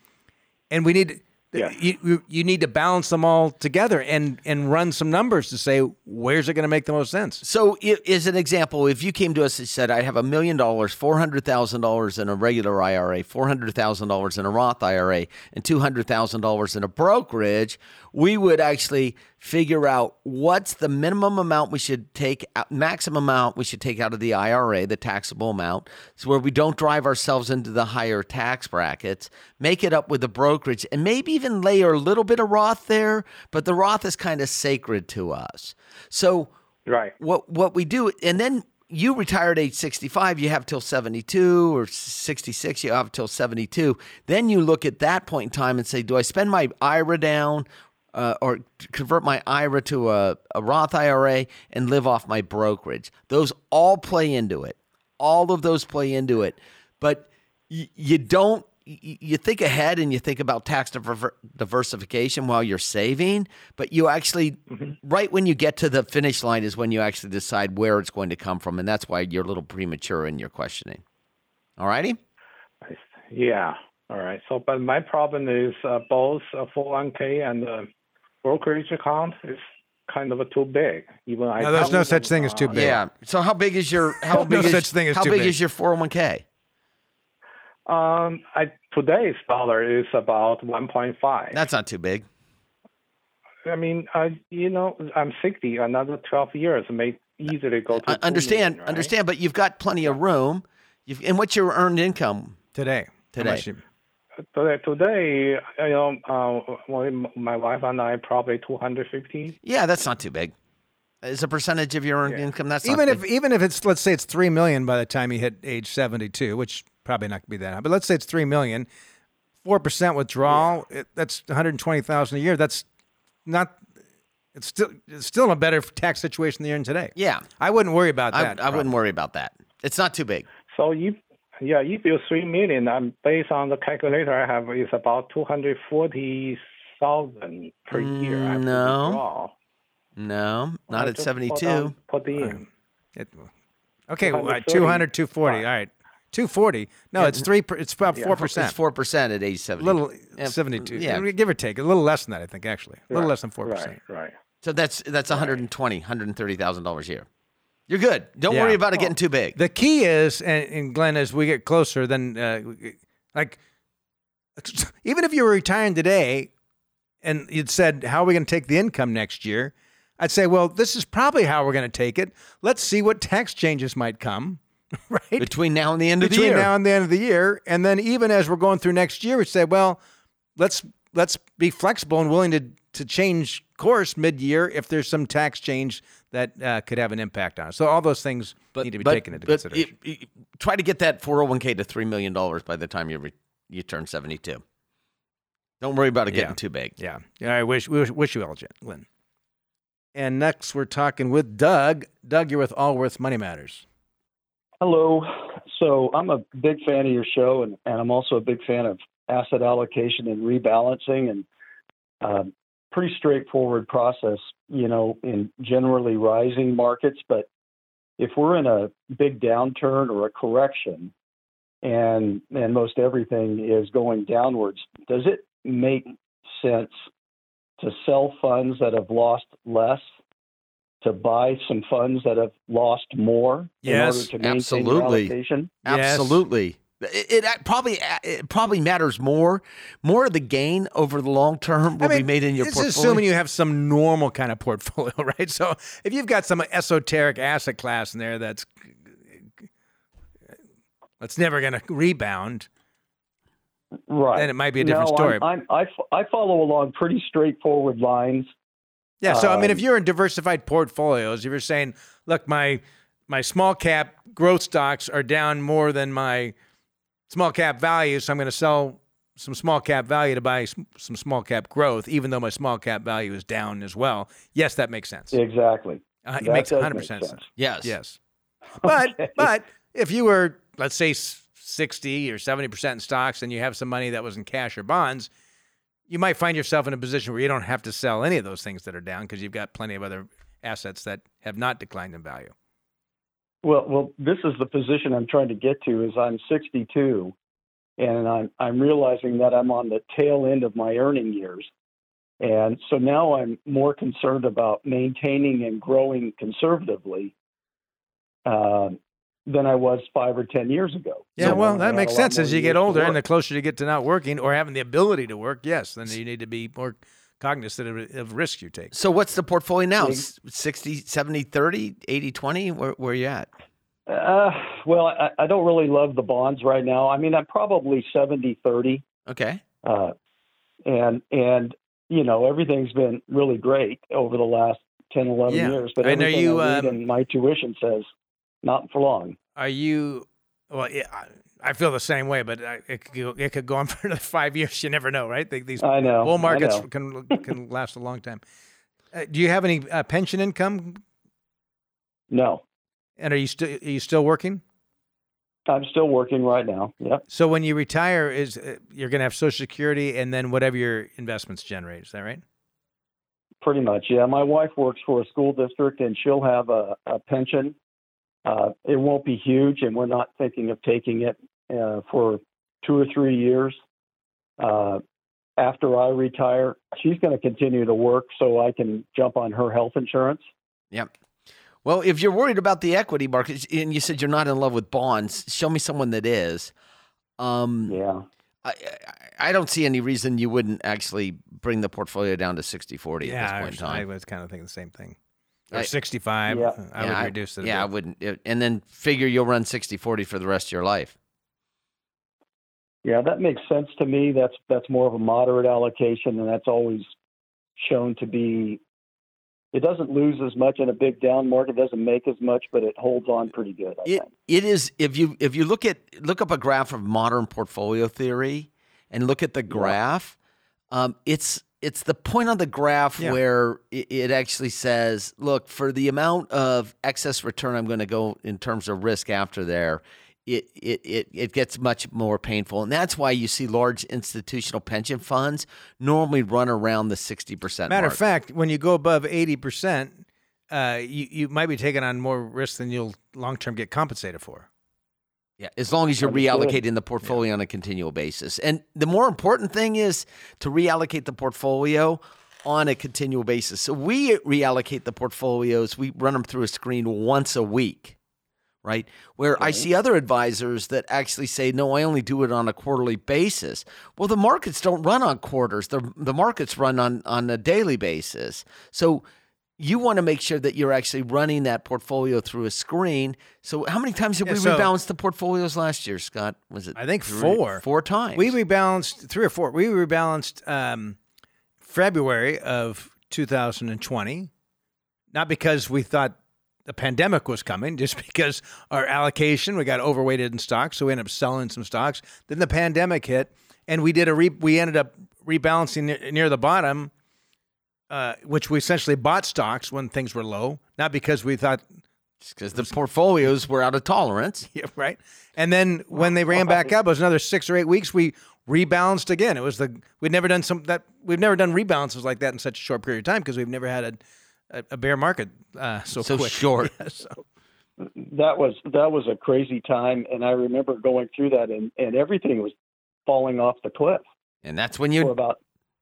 And we need Yes. you, you need to balance them all together and and run some numbers to say where's it going to make the most sense. So, as an example, if you came to us and said, "I have a million dollars, four hundred thousand dollars in a regular IRA, four hundred thousand dollars in a Roth IRA, and two hundred thousand dollars in a brokerage," we would actually figure out what's the minimum amount we should take, out, maximum amount we should take out of the IRA, the taxable amount, so where we don't drive ourselves into the higher tax brackets. Make it up with the brokerage, and maybe even layer a little bit of Roth there. But the Roth is kind of sacred to us. So Right. what what we do and then you retire at age 65 you have till 72 or 66 you have till 72 then you look at that point in time and say do i spend my ira down uh, or convert my ira to a, a roth ira and live off my brokerage those all play into it all of those play into it but y- you don't y- you think ahead and you think about tax diver- diversification while you're saving, but you actually, right when you get to the finish line, is when you actually decide where it's going to come from. And that's why you're a little premature in your questioning. All righty? Yeah. All right. So, but my problem is uh, both a 401k and the brokerage account is kind of too big. Even I No, there's no such them, thing as too uh, big. Yeah. So how big is your how (laughs) No big is such thing as how too big, big. is your 401k? Um, I today's dollar is about 1.5. That's not too big. I mean, I you know, I'm 60. Another 12 years may easily go to. I understand, million, right? understand, but you've got plenty of room. You've, and what's your earned income? Today. Today. Much Today, today, you know, uh, my wife and I probably 250. Yeah, that's not too big. As a percentage of your earned Yeah. income, that's even not if big. even if it's let's say it's three million by the time you hit age seventy two, which probably not gonna be that high, but let's say it's three million, four percent withdrawal, it, that's one hundred twenty thousand a year. That's not. It's still it's still in a better tax situation than you're in today. yeah, I wouldn't worry about that. I wouldn't worry about that. It's not too big. So if yeah, if you three million, I'm based on the calculator I have is about 240,000 per year. I have to No. withdraw. No, not I at just put 72. on- Put in. It, okay, well, 230. 200, 240. All right, two forty. No, it's three. per- It's about four percent. It's percent. 4% at age 70. little Yeah, seventy two. yeah. give or take a little less than that. I think actually a little Right, less than four percent. Right, right. So that's that's 120, 130,000 dollars a year. You're good. Don't Yeah. worry about it getting too big. The key is, and, and Glenn, as we get closer, then uh, like (laughs) even if you were retiring today, and you'd said, "How are we going to take the income next year?" I'd say, "Well, this is probably how we're going to take it. Let's see what tax changes might come." (laughs) Right Between now and the end of the between year. now and the end of the year, and then even as we're going through next year, we say, "Well, let's let's be flexible and willing to to change course mid-year if there's some tax change that uh, could have an impact on it. So all those things need to be taken into but consideration. it- it- try to get that 401k to $3 million by the time you, re, you turn 72. Don't worry about it getting Yeah. too big. Yeah. Yeah. I wish, wish, wish you well, Jen- Glenn. And next, we're talking with Doug. Doug, you're with Allworth Money Matters. Hello. So I'm a big fan of your show, and, and I'm also a big fan of asset allocation and rebalancing, and um, pretty straightforward process, you know, in generally rising markets. But if we're in a big downturn or a correction, and and most everything is going downwards, does it make sense to sell funds that have lost less? To buy some funds that have lost more Yes, in order to maintain absolutely. your allocation. Yes. Absolutely. It, it probably it probably matters more. More of the gain over the long term will I mean, be made in your it's portfolio. assuming you have some normal kind of portfolio, (laughs) right? So if you've got some esoteric asset class in there that's that's never going to rebound, Right. Then it might be a different no, story. I'm, I'm, I, f- I follow along pretty straightforward lines. Yeah. So I mean, if Um, you're in diversified portfolios, if you're saying, look, my my small cap growth stocks are down more than my small cap value, so I'm going to sell some small cap value to buy some small cap growth, even though my small cap value is down as well. Yes, that makes sense. Exactly. Uh, it makes 100% make sense. sense. Yes. Yes. But Okay. but if you were let's say 60 or 70% in stocks and you have some money that was in cash or bonds, you might find yourself in a position where you don't have to sell any of those things that are down because you've got plenty of other assets that have not declined in value. Well, well, this is the position I'm trying to get to. Is I'm 62, and I'm I'm realizing that I'm on the tail end of my earning years, and so now I'm more concerned about maintaining and growing conservatively uh, than I was five or ten years ago. Yeah, So well, I that makes sense. As you get older and the closer you get to not working or having the ability to work, yes, then you need to be more cognizant of, risk you take. So what's the portfolio now? Big- 60, 70, 30, 80, 20? Where, where are you at? Uh, well, I, I don't really love the bonds right now. I mean, I'm probably 70 30. Okay. Uh, and, and, you know, everything's been really great over the last 10, 11 Yeah. years. But I know everything you, I um, in my tuition says not for long. Are you? Well, yeah, I, feel the same way, but I, it could go, it could go on (laughs) for another five years. You never know, right? They, these I know. bull markets know. can (laughs) can last a long time. Uh, do you have any uh, pension income? No, And are you still are you still working? I'm still working right now. Yep. So when you retire, is uh, you're going to have Social Security and then whatever your investments generate? Is that right? Pretty much. Yeah. My wife works for a school district and she'll have a, a pension. Uh, it won't be huge, and we're not thinking of taking it uh, for two or three years. Uh, after I retire, she's going to continue to work so I can jump on her health insurance. Yep. Well, if you're worried about the equity market and you said you're not in love with bonds, show me someone that is. Um, Yeah. I, I, I don't see any reason you wouldn't actually bring the portfolio down to 60 40 yeah, at this I point in was- time. I was kind of thinking the same thing. Or I- 65. Yeah. I Yeah, would reduce it. a Yeah, I bit. wouldn't. And then figure you'll run 60 40 for the rest of your life. Yeah, that makes sense to me. That's that's more of a moderate allocation, and that's always shown to be. It doesn't lose as much in a big down market. Doesn't make as much, but it holds on pretty good. I It, think. it is if you if you look at look up a graph of modern portfolio theory and look at the graph, um, it's it's the point on the graph Yeah. where it, it actually says, look, for the amount of excess return I'm going to go in terms of risk after there, it, it it it gets much more painful, and that's why you see large institutional pension funds normally run around the sixty percent. Matter of fact, when you go above 80%, uh, you, you might be taking on more risk than you'll long term get compensated for. Yeah, as long as you're reallocating the portfolio on a continual basis. And the more important thing is to reallocate the portfolio on a continual basis. So we reallocate the portfolios, we run them through a screen once a week, right? Where I see other advisors that actually say, no, I only do it on a quarterly basis. Well, the markets don't run on quarters, the, the markets run on, on a daily basis. So you want to make sure that you're actually running that portfolio through a screen. So, how many times did Yeah, we so- rebalanced the portfolios last year, Scott? Was it? I think three- four. Four times. We rebalanced three or four. We rebalanced um, February of 2020, not because we thought the pandemic was coming, just (laughs) because our allocation we got overweighted in stocks, so we ended up selling some stocks. Then the pandemic hit, and we did a re- we ended up rebalancing near, the bottom, uh, which we essentially bought stocks when things were low, not because we thought because the portfolios were out of tolerance. (laughs) Yeah, right. And then when they ran back up, it was another six or eight weeks. We rebalanced again. It was the we'd never done some that we've never done rebalances like that in such a short period of time because we've never had a, a, a bear market uh, so So quick. short. Yeah, (laughs) so- that was that was a crazy time, and I remember going through that, and and everything was falling off the cliff And that's when for you. about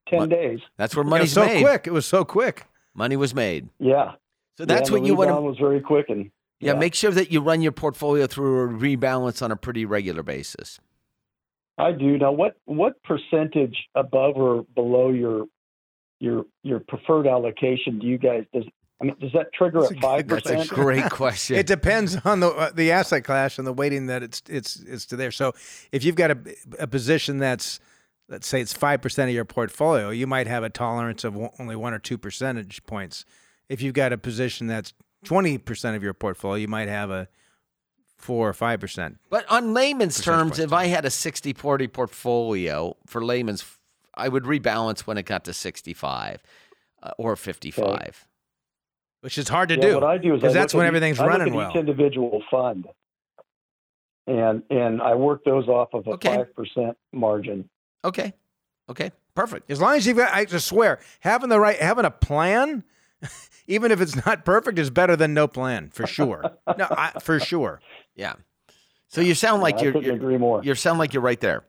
ten What? days. That's where it was money's so made. quick. It was so quick. Money was made. Yeah, So that's yeah, what you want to. was very quick, and Yeah, make sure that you run your portfolio through a rebalance on a pretty regular basis. I do now. What what percentage above or below your your your preferred allocation do you guys does? I mean, does that trigger at a- five That's a great question. It depends on the uh, the asset class and the weighting that it's it's it's to there. So if you've got a, a position that's let's say it's five percent of your portfolio, you might have a tolerance of only one or two percentage points. If you've got a position that's twenty percent of your portfolio, you might have a four or five percent. But on layman's terms, points. if I had a 60 40 portfolio for layman's, I would rebalance when it got to 65 uh, or 55. which is hard to Yeah, do. What I do is I because that's when everything's each, I running look at well. each individual fund, and and I work those off of a Okay. five percent margin. Okay. Okay. Perfect. As long as you've got, I just swear, having the right, having a plan, (laughs) even if it's not perfect, is better than no plan for sure. (laughs) no, I, for sure. Yeah. So you sound like I you're, couldn't you're agree more. you sound like you're right there.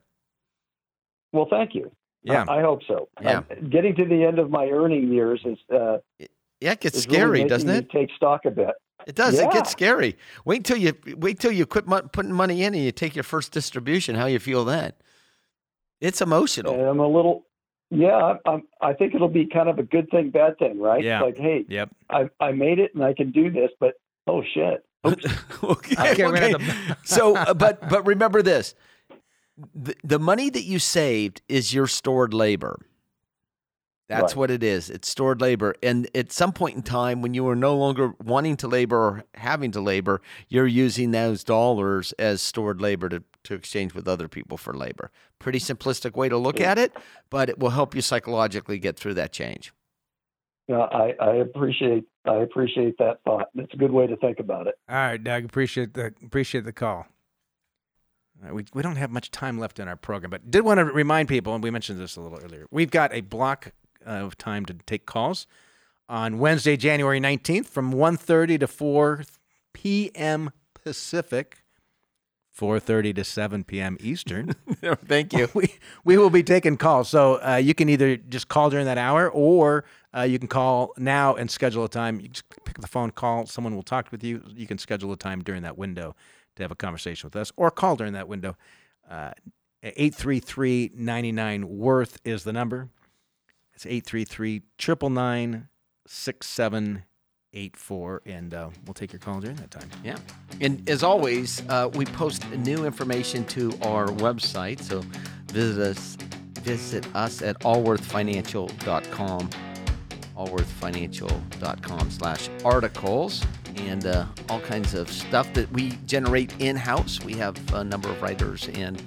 Well, thank you. Yeah. I, I hope so. Yeah. Um, getting to the end of my earning years is uh, Yeah, it gets is really scary, doesn't it? Take stock a bit. It does. It gets scary. Wait till you wait till you quit mon- putting money in and you take your first distribution. How you feel then? It's emotional. And I'm a little, yeah. I'm, I think it'll be kind of a good thing, bad thing, right? Yeah. Like, hey, Yep. I I made it and I can do this, but oh shit. (laughs) okay. Okay, we're okay. so, uh, but but remember this: the, the money that you saved is your stored labor. That's Right. what it is. It's stored labor, and at some point in time, when you are no longer wanting to labor or having to labor, you're using those dollars as stored labor to to exchange with other people for labor. Pretty simplistic way to look at it, but it will help you psychologically get through that change. Yeah, I, I appreciate I appreciate that thought. That's a good way to think about it. All right, Doug. Appreciate the appreciate the call. Right, we we don't have much time left in our program, but did want to remind people, and we mentioned this a little earlier. We've got a block of time to take calls on Wednesday, January nineteenth, from 1.30 to four p.m. Pacific. 4:30 to 7 p.m. Eastern. (laughs) Thank you. (laughs) we we will be taking calls. So uh, you can either just call during that hour, or uh, you can call now and schedule a time. You just pick up the phone, call. Someone will talk with you. You can schedule a time during that window to have a conversation with us, or call during that window. Uh, Eight three three ninety nine worth is the number. It's 833 999 6784. and uh, we'll take your call during that time. Yeah. And as always, uh, we post new information to our website. So visit us visit us at allworthfinancial.com. allworthfinancial.com slash articles and uh, all kinds of stuff that we generate in-house. We have a number of writers and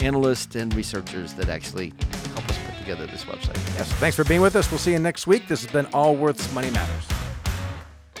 analysts and researchers that actually help us put together this website. Yes. Thanks for being with us. We'll see you next week. This has been Allworth's Money Matters.